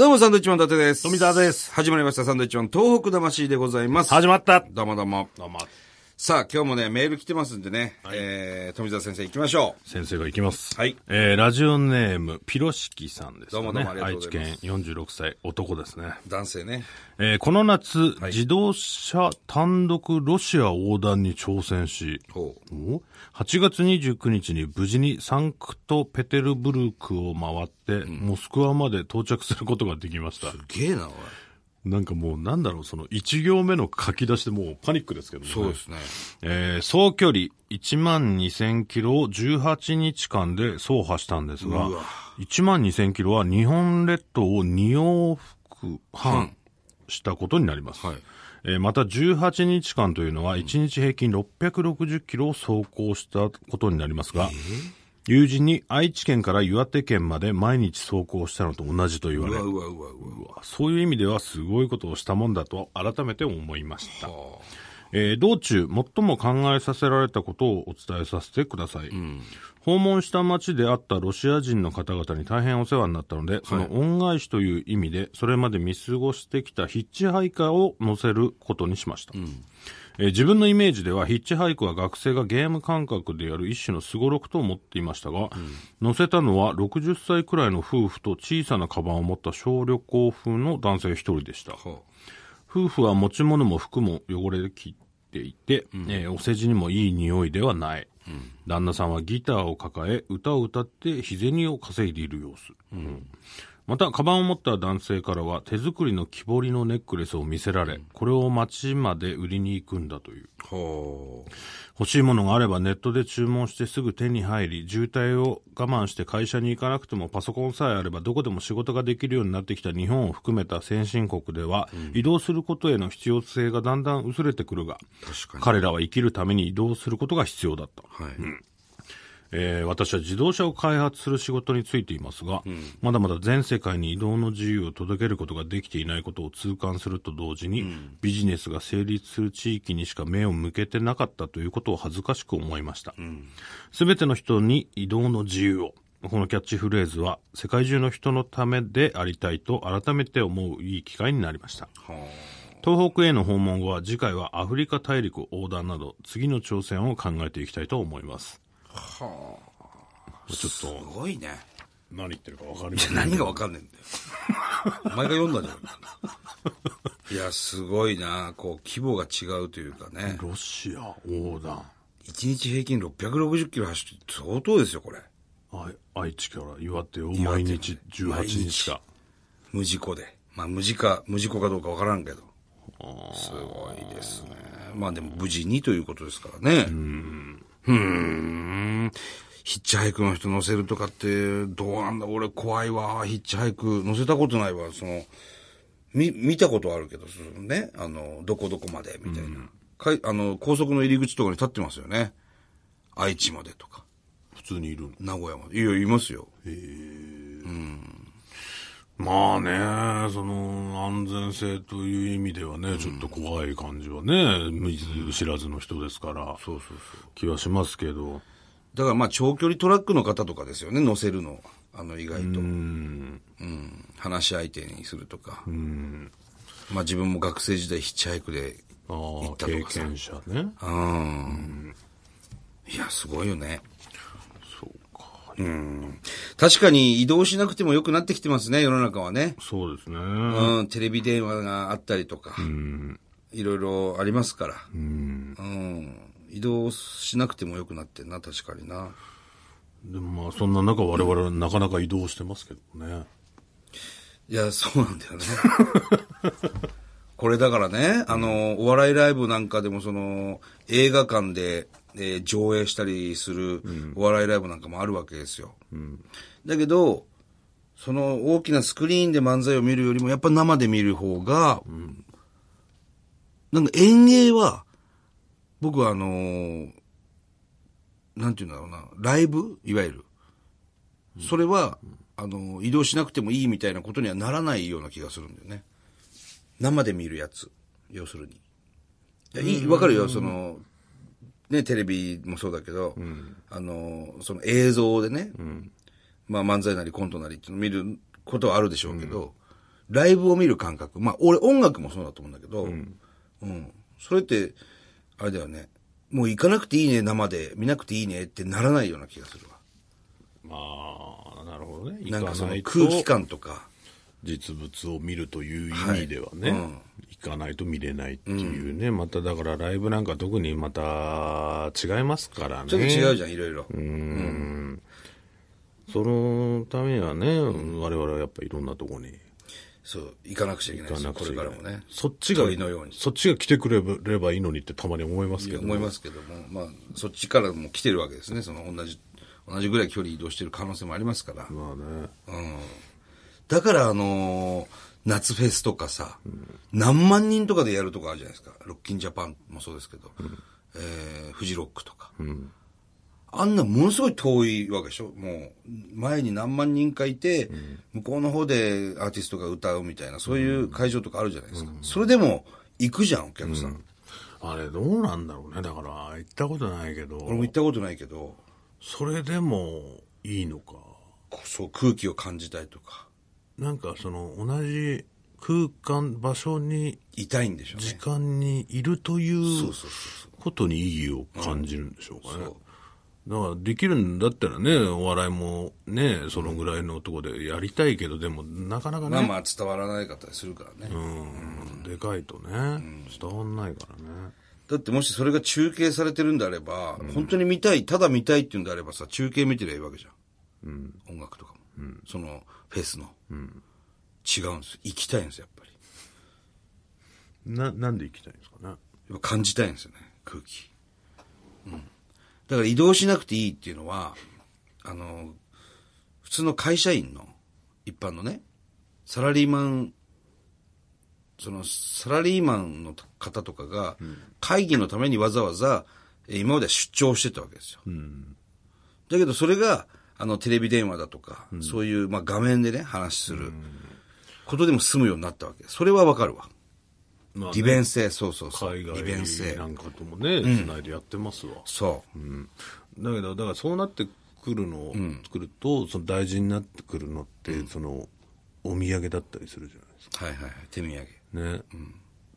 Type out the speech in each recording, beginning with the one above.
どうも、サンドイッチマン伊達です。富澤です。始まりました、サンドイッチマン東北魂でございます。始まったどうもどうも。どうも。さあ、今日もね、メール来てますんでね、えー、富澤先生行きましょ先生が行きます。はいえー、ラジオネーム、ピロシキさんです、ね。どうもどうもありがとうございます愛知県46歳、男ですね。う。男性ね。えー、この夏、はい自動車単独ロシア横断に挑戦し、ほう。お？8月29日に無事にサンクトペテルブルクを回って、モスクワまで到着することができました。ゲえな、おい。なんかもうなんだろう、その1行目の書き出しでもうパニックですけどね。そうですね。えー総距離1万2000キロを18日間で走破したんですがうわ、1万2000キロは日本列島を2往復半したことになります。はいえーまた18日間というのは1日平均660キロを走行したことになりますが、友人に愛知県から岩手県まで毎日走行したのと同じと言われうわ、うわ、うわ。そういう意味ではすごいことをしたもんだと改めて思いました。えー道中、最も考えさせられたことをお伝えさせてください。訪問した町であったロシア人の方々に大変お世話になったので、その恩返しという意味で、それまで見過ごしてきたヒッチハイカーを乗せることにしました。えー自分のイメージではヒッチハイクは学生がゲーム感覚でやる一種のすごろくと思っていましたが、乗せたのは60歳くらいの夫婦と小さなカバンを持った小旅行風の男性一人でした。ほ夫婦は持ち物も服も汚れきっていて、えーお世辞にもいい匂いではない、旦那さんはギターを抱え歌を歌って日銭を稼いでいる様子、うんまたカバンを持った男性からは手作りの木彫りのネックレスを見せられ、これを街まで売りに行くんだという。欲しいものがあればネットで注文してすぐ手に入り、渋滞を我慢して会社に行かなくてもパソコンさえあればどこでも仕事ができるようになってきた日本を含めた先進国では、移動することへの必要性がだんだん薄れてくるが。彼らは生きるために移動することが必要だった。はい。えー私は自動車を開発する仕事についていますが、まだまだ全世界に移動の自由を届けることができていないことを痛感すると同時に、ビジネスが成立する地域にしか目を向けてなかったということを恥ずかしく思いました。すべ、ての人に移動の自由を。このキャッチフレーズは世界中の人のためでありたいと改めて思ういい機会になりました。東北への訪問後は次回はアフリカ大陸横断など次の挑戦を考えていきたいと思います。ちょっすとごいね。何言ってるか分かりません。何がわかんねえんだよ。お前が読んだじゃん。いや、すごいな。こう、規模が違うというかね。ロシア横断。1日平均660キロ走って相当ですよ、これ。愛愛知から岩手を毎日18日か。無事故で。まあ、無事か、無事故かどうかわからんけど。すごいですね。まあでも無事にということですからね。うん。ん。ヒッチハイクの人乗せるとかって、どうなんだ？俺怖いわ。ヒッチハイク乗せたことないわ。その、み、見たことあるけど、そのね、あの、どこどこまで、みたいな。かいあの、高速の入り口とかに立ってますよね。愛知までとか、普通にいるの。名古屋まで。いや、いますよ。まあね、その安全性という意味ではね、ちょっと怖い感じはね、見ず知らずの人ですから、そうそうそう。気はしますけど。だからまあ長距離トラックの方とかですよね、乗せるのは。あの意外と。うん。話し相手にするとか。まあ自分も学生時代ヒッチハイクで行ったと経かさ。験者ね。うん。いや、すごいよね。そうか。確かに移動しなくても良くなってきてますね、世の中はね。そうですね。うん、テレビ電話があったりとか。いろいろありますから。うん。移動しなくても良くなってんな、確かにな。でもまあ、そんな中我々はなかなか移動してますけどね。いや、そうなんだよね。これだからね、あの、お笑いライブなんかでもその、映画館で、えー上映したりするお笑いライブなんかもあるわけですよ。だけど、その大きなスクリーンで漫才を見るよりもやっぱ生で見る方が、なんか演芸は、僕はあのーなんていうんだろうな、ライブ？いわゆる。それは、あの、移動しなくてもいいみたいなことにはならないような気がするんだよね。生で見るやつ。要するに。いやいいわかるよ、その、ね、テレビもそうだけど、あの、その映像でね、まあ漫才なりコントなりっていうのを見ることはあるでしょうけど、ライブを見る感覚。まあ、俺音楽もそうだと思うんだけど、うん。それって、あれだよね。もう行かなくていいね、生で。見なくていいねってならないような気がするわ。まあ、なるほどね。なんかその空気感とか。実物を見るという意味ではね、はいうん行かないと見れないっていうね、まただからライブなんか特にまた違いますからね。ちょっと違うじゃん、いろいろ。そのためにはね、我々はやっぱいろんなとこにそう、行かなくちゃいけないですよ、これからもね。そっちが鳥のように、そっちが来てくれればいいのにってたまに思いますけど、思いますけども、まあ、そっちからも来てるわけですね。その同じ、同じぐらい距離移動してる可能性もありますから。まあね。だから、あのー夏フェスとかさ、何万人とかでやるとかあるじゃないですか。ロッキンジャパンもそうですけど、えー、フジロックとか。あんなものすごい遠いわけでしょ？もう、前に何万人かいて、向こうの方でアーティストが歌うみたいな、そういう会場とかあるじゃないですか。それでも、行くじゃん、お客さん。あれどうなんだろうね。だから行ったことないけど、俺も行ったことないけど、それでもいいのか。そう、空気を感じたいとか、なんかその同じ空間、場所に、いたいんでしょう時ね。間にいるということに意義を感じるんでしょうかね。だからできるんだったらね、お笑いもね、そのぐらいのところでやりたいけど、でもなかなかね、まあまあ伝わらないかったりするからね。うん、でかいとね、伝わんないからね。だってもしそれが中継されてるんであれば、本当に見たい、ただ見たいっていうんであればさ、中継見てりゃいいわけじゃん。音楽とかも。その、フェスの。違うんですよ。行きたいんですよ、やっぱり。な、なんで行きたいんですか？ね。やっぱ感じたいんですよね、空気。うん。だから移動しなくていいっていうのは、あの、普通の会社員の、一般のね、サラリーマン、その、サラリーマンの方とかが、会議のためにわざわざ、え今までは出張してたわけですよ。だけどそれが、あの、テレビ電話だとか、そういう、まあ、画面でね、話することでも済むようになったわけ。それはわかるわ。まあね利便性、そうそうそう。海利便性外。なんかともね、つないでやってますわ。そう。うんだけど、だからそうなってくるの、作ると、その大事になってくるのって、その、お土産だったりするじゃないですか。はいはいはい。手土産。ね、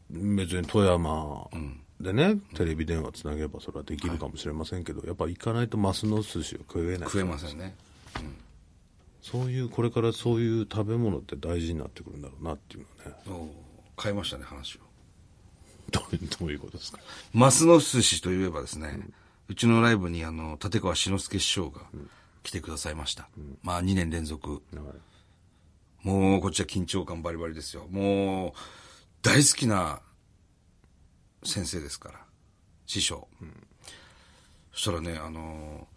別に富山でね、テレビ電話つなげばそれはできるかもしれませんけど、やっぱ行かないとマスの寿司は食えない食えませんね。そういうこれからそういう食べ物って大事になってくるんだろうなっていうのはねお変えましたね、話を。どういうどういうことですか？マスの寿司といえばですね、うちのライブにあの、立川志の輔師匠が来てくださいました。まあ2年連続。もうこっちは緊張感バリバリですよ。もう、大好きな先生ですから。師匠。そしたらね、あの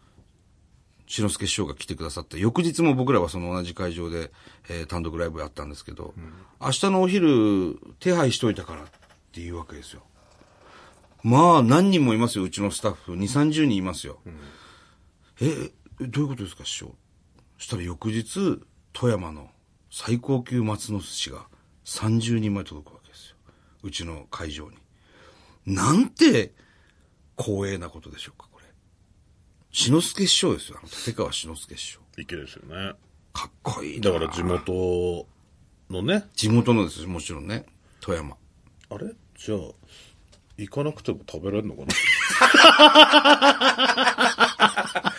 志の輔師匠が来てくださって、翌日も僕らはその同じ会場で、えー単独ライブやったんですけど、明日のお昼手配しといたからっていうわけですよ。まあ、何人もいますよ、うちのスタッフ。2、30人いますよ。え、えどういうことですか、師匠？そしたら翌日、富山の最高級松の寿司が30人前届くわけですよ。うちの会場に。なんて光栄なことでしょうか、これ。志の輔師匠ですよ、あの、立川志の輔師匠。いけですよねかっこいいなだから地元のね地元のですよ、もちろんね。富山。あれ？じゃあ行かなくても食べれるのかな？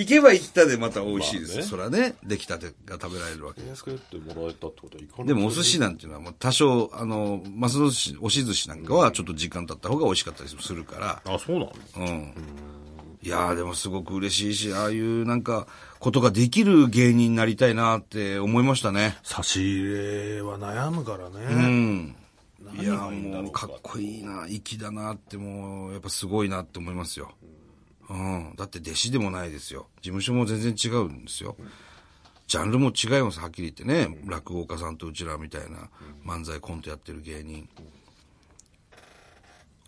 行けば行ったでまた美味しいですよ。まあねそらね、出来たてが食べられるわけ。安くってもらえたってことは行かなくてでもお寿司なんていうのはもう多少、あの、マスの寿司、押し寿司なんかはちょっと時間経った方が美味しかったりするから、あそうなのうん。いやーでもすごく嬉しいし、ああいうなんか、ことができる芸人になりたいなって思いましたね。差し入れは悩むからね、うん。いや何がいいんだろうかもうかっこいいな、粋だなってもう、やっぱすごいなって思いますよ。うん。だって弟子でもないですよ。事務所も全然違うんですよ。ジャンルも違います、はっきり言ってね。落語家さんとうちらみたいな漫才コントやってる芸人。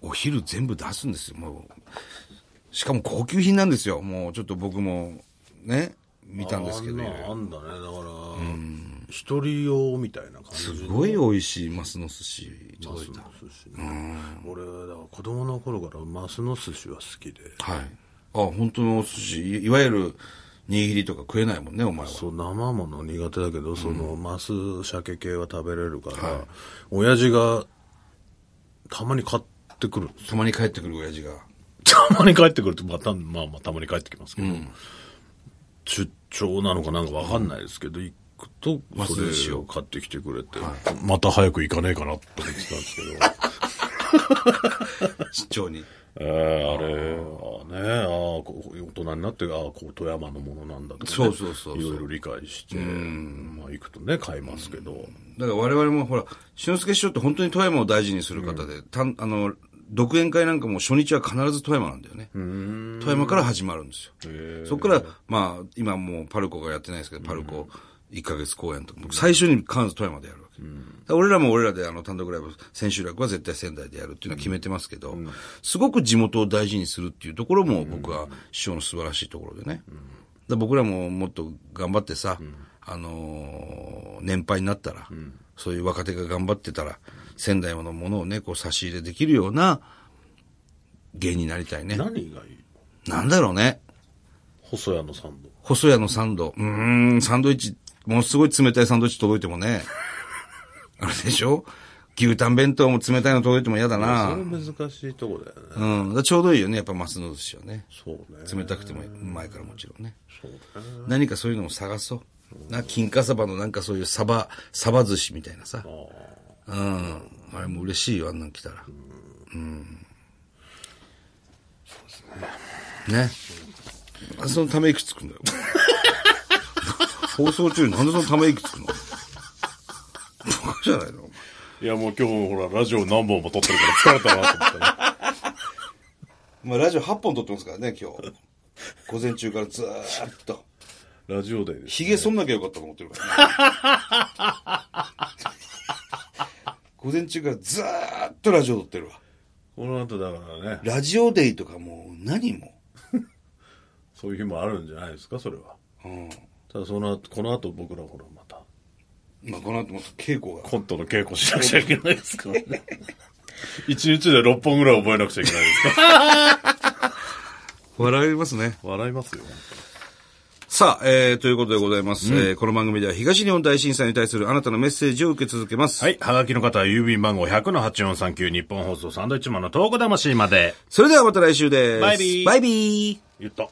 お昼全部出すんですよ、もう。しかも高級品なんですよ。もうちょっと僕もね、見たんですけど。あんなあんだねだから一人用みたいな感じすごい美味しいマスの寿司届いた。マスの寿司ね俺だから子供の頃からマスの寿司は好きではい。あ、本当のお寿司、いいわゆる、握りとか食えないもんね、お前は。そう、生もの苦手だけど、その、マス鮭系は食べれるから、親父が、たまに買ってくる。たまに帰ってくる親父が。たまに帰ってくると、また、まあまあ、たまに帰ってきますけど、出張なのかなんかわかんないですけど、行くと、そマス寿司を。れを買ってきてくれて、また早く行かねえかなって思ってたんですけど、出張に。えー、あれ、あね、あこう大人になって、あこう富山のものなんだとか、ね、そうそうそういろいろ理解して、まあ行くとね、買いますけど、だから我々もほら、俊介師匠って本当に富山を大事にする方で、たん。あの、独演会なんかも初日は必ず富山なんだよね。富山から始まるんですよ。そこから、まあ、今もうパルコがやってないですけど、パルコ1ヶ月公演とか、最初に必ず富山でやるわけ。俺らも俺らであの単独ライブ、千秋楽は絶対仙台でやるっていうのは決めてますけど、すごく地元を大事にするっていうところも僕は師匠の素晴らしいところでね。ら僕らももっと頑張ってさ、あのー年配になったら、そういう若手が頑張ってたら、仙台のものをね、こう差し入れできるような芸人になりたいね。何がいいなんだろうね。細谷のサンド。細谷のサンド。うーん、サンドイッチ、ものすごい冷たいサンドイッチ届いてもね。あれでしょ？牛タン弁当も冷たいの届いても嫌だそな。れ難しいとこだよね。うん。ちょうどいいよね、やっぱマスの寿司はね。そうね。冷たくてもうまいからもちろんね。そうね。何かそういうのを探そう。な、金華サバのなんかそういうサバ、サバ寿司みたいなさ。うん。あれも嬉しいよ、あんなん来たら。うん。そうですね。ね。そのため息つくんだよ。放送中になんでそのため息つくの？じゃないのいやもう今日ほら、ラジオ何本も撮ってるから疲れたなと思ってね。まあ、ラジオ8本撮ってますからね、今日。午前中からずーっと。ラジオデーです。髭剃んなきゃよかったと思ってるからね。午前中からずーっとラジオ撮ってるわ。この後だからね、ラジオデイとかもう何も。そういう日もあるんじゃないですか、それは。うん。ただその後、この後僕らほらまた、まあ、この後も稽古が。コントの稽古しなくちゃいけないですからね。一日で6本ぐらい覚えなくちゃいけないですか 笑いますね。笑いますよ。さあ、えー、ということでございます。えーこの番組では東日本大震災に対するあなたのメッセージを受け続けます。はい。はがきの方は郵便番号100-8439日本放送サンドイッチマンのトーク魂まで。それではまた来週です。バイビーバイビー。言った。